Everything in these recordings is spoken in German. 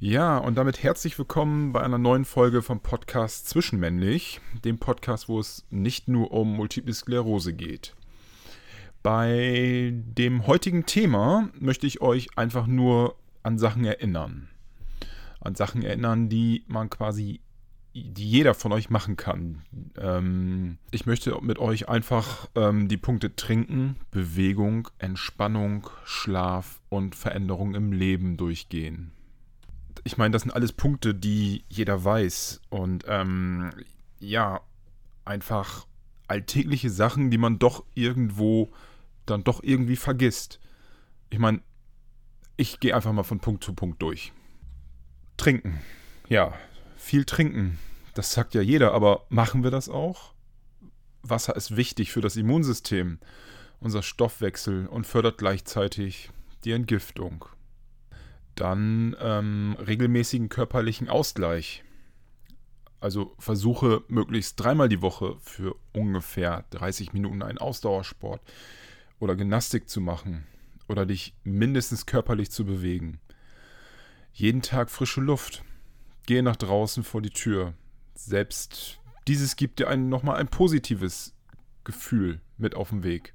Ja, und damit herzlich willkommen bei einer neuen Folge vom Podcast Zwischenmännlich, dem Podcast, wo es nicht nur um Multiple Sklerose geht. Bei dem heutigen Thema möchte ich euch einfach nur an Sachen erinnern. An Sachen erinnern, die man quasi, die jeder von euch machen kann. Ähm, ich möchte mit euch einfach ähm, die Punkte Trinken, Bewegung, Entspannung, Schlaf und Veränderung im Leben durchgehen ich meine, das sind alles Punkte, die jeder weiß. Und ähm, ja, einfach alltägliche Sachen, die man doch irgendwo dann doch irgendwie vergisst. Ich meine, ich gehe einfach mal von Punkt zu Punkt durch. Trinken. Ja, viel trinken. Das sagt ja jeder, aber machen wir das auch? Wasser ist wichtig für das Immunsystem, unser Stoffwechsel und fördert gleichzeitig die Entgiftung. Dann ähm, regelmäßigen körperlichen Ausgleich. Also versuche möglichst dreimal die Woche für ungefähr 30 Minuten einen Ausdauersport oder Gymnastik zu machen oder dich mindestens körperlich zu bewegen. Jeden Tag frische Luft. Gehe nach draußen vor die Tür. Selbst dieses gibt dir ein, nochmal ein positives Gefühl mit auf den Weg.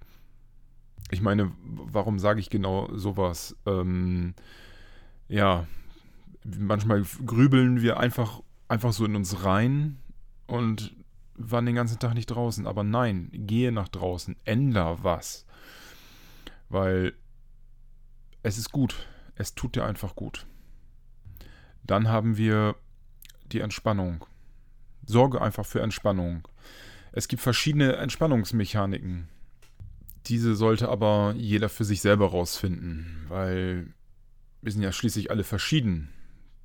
Ich meine, warum sage ich genau sowas? Ähm, ja, manchmal grübeln wir einfach, einfach so in uns rein und waren den ganzen Tag nicht draußen. Aber nein, gehe nach draußen, änder was. Weil es ist gut. Es tut dir einfach gut. Dann haben wir die Entspannung. Sorge einfach für Entspannung. Es gibt verschiedene Entspannungsmechaniken. Diese sollte aber jeder für sich selber rausfinden, weil wir sind ja schließlich alle verschieden.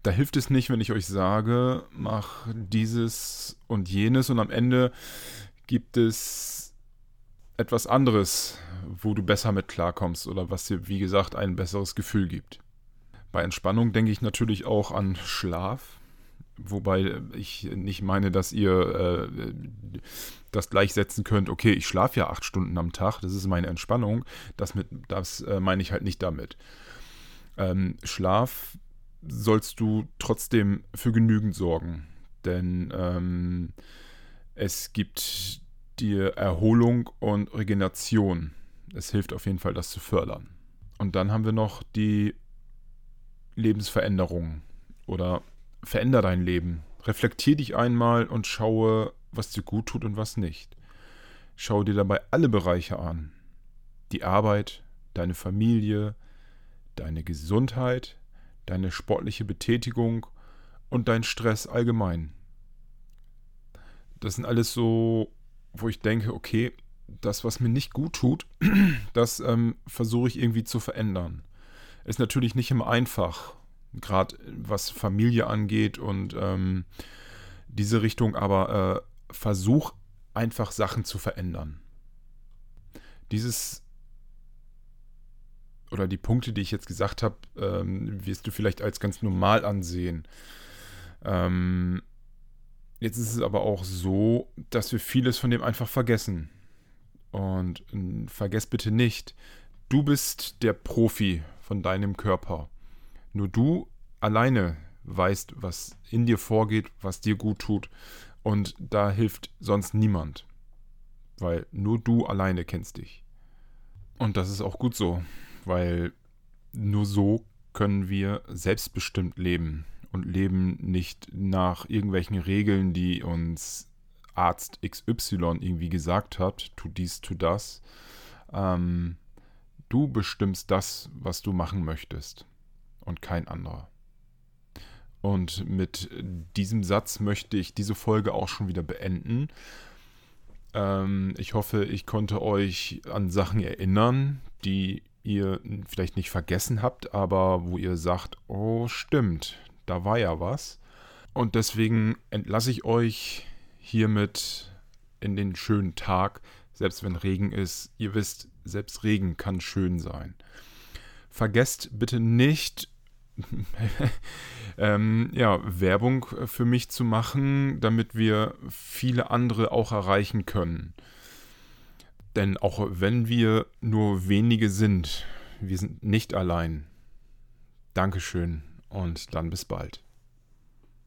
Da hilft es nicht, wenn ich euch sage, mach dieses und jenes und am Ende gibt es etwas anderes, wo du besser mit klarkommst oder was dir, wie gesagt, ein besseres Gefühl gibt. Bei Entspannung denke ich natürlich auch an Schlaf, wobei ich nicht meine, dass ihr äh, das gleichsetzen könnt, okay, ich schlafe ja acht Stunden am Tag, das ist meine Entspannung, das, mit, das äh, meine ich halt nicht damit ähm, Schlaf sollst du trotzdem für genügend sorgen. Denn ähm, es gibt dir Erholung und Regeneration. Es hilft auf jeden Fall, das zu fördern. Und dann haben wir noch die Lebensveränderung oder veränder dein Leben. Reflektier dich einmal und schaue, was dir gut tut und was nicht. Schau dir dabei alle Bereiche an. Die Arbeit, deine Familie, deine Gesundheit, deine sportliche Betätigung und dein Stress allgemein. Das sind alles so, wo ich denke, okay, das, was mir nicht gut tut, das ähm, versuche ich irgendwie zu verändern. Ist natürlich nicht immer einfach, gerade was Familie angeht und ähm, diese Richtung, aber äh, versuch einfach Sachen zu verändern. Dieses oder die Punkte, die ich jetzt gesagt habe, ähm, wirst du vielleicht als ganz normal ansehen. Ähm, jetzt ist es aber auch so, dass wir vieles von dem einfach vergessen. Und äh, vergess bitte nicht, du bist der Profi von deinem Körper. Nur du alleine weißt, was in dir vorgeht, was dir gut tut. Und da hilft sonst niemand. Weil nur du alleine kennst dich. Und das ist auch gut so weil nur so können wir selbstbestimmt leben und leben nicht nach irgendwelchen Regeln, die uns Arzt XY irgendwie gesagt hat, tu dies, tu das. Ähm, du bestimmst das, was du machen möchtest und kein anderer. Und mit diesem Satz möchte ich diese Folge auch schon wieder beenden. Ähm, ich hoffe, ich konnte euch an Sachen erinnern, die ihr vielleicht nicht vergessen habt, aber wo ihr sagt, oh stimmt, da war ja was. Und deswegen entlasse ich euch hiermit in den schönen Tag, selbst wenn Regen ist. Ihr wisst, selbst Regen kann schön sein. Vergesst bitte nicht, ähm, ja, Werbung für mich zu machen, damit wir viele andere auch erreichen können. Denn auch wenn wir nur wenige sind, wir sind nicht allein. Dankeschön und dann bis bald.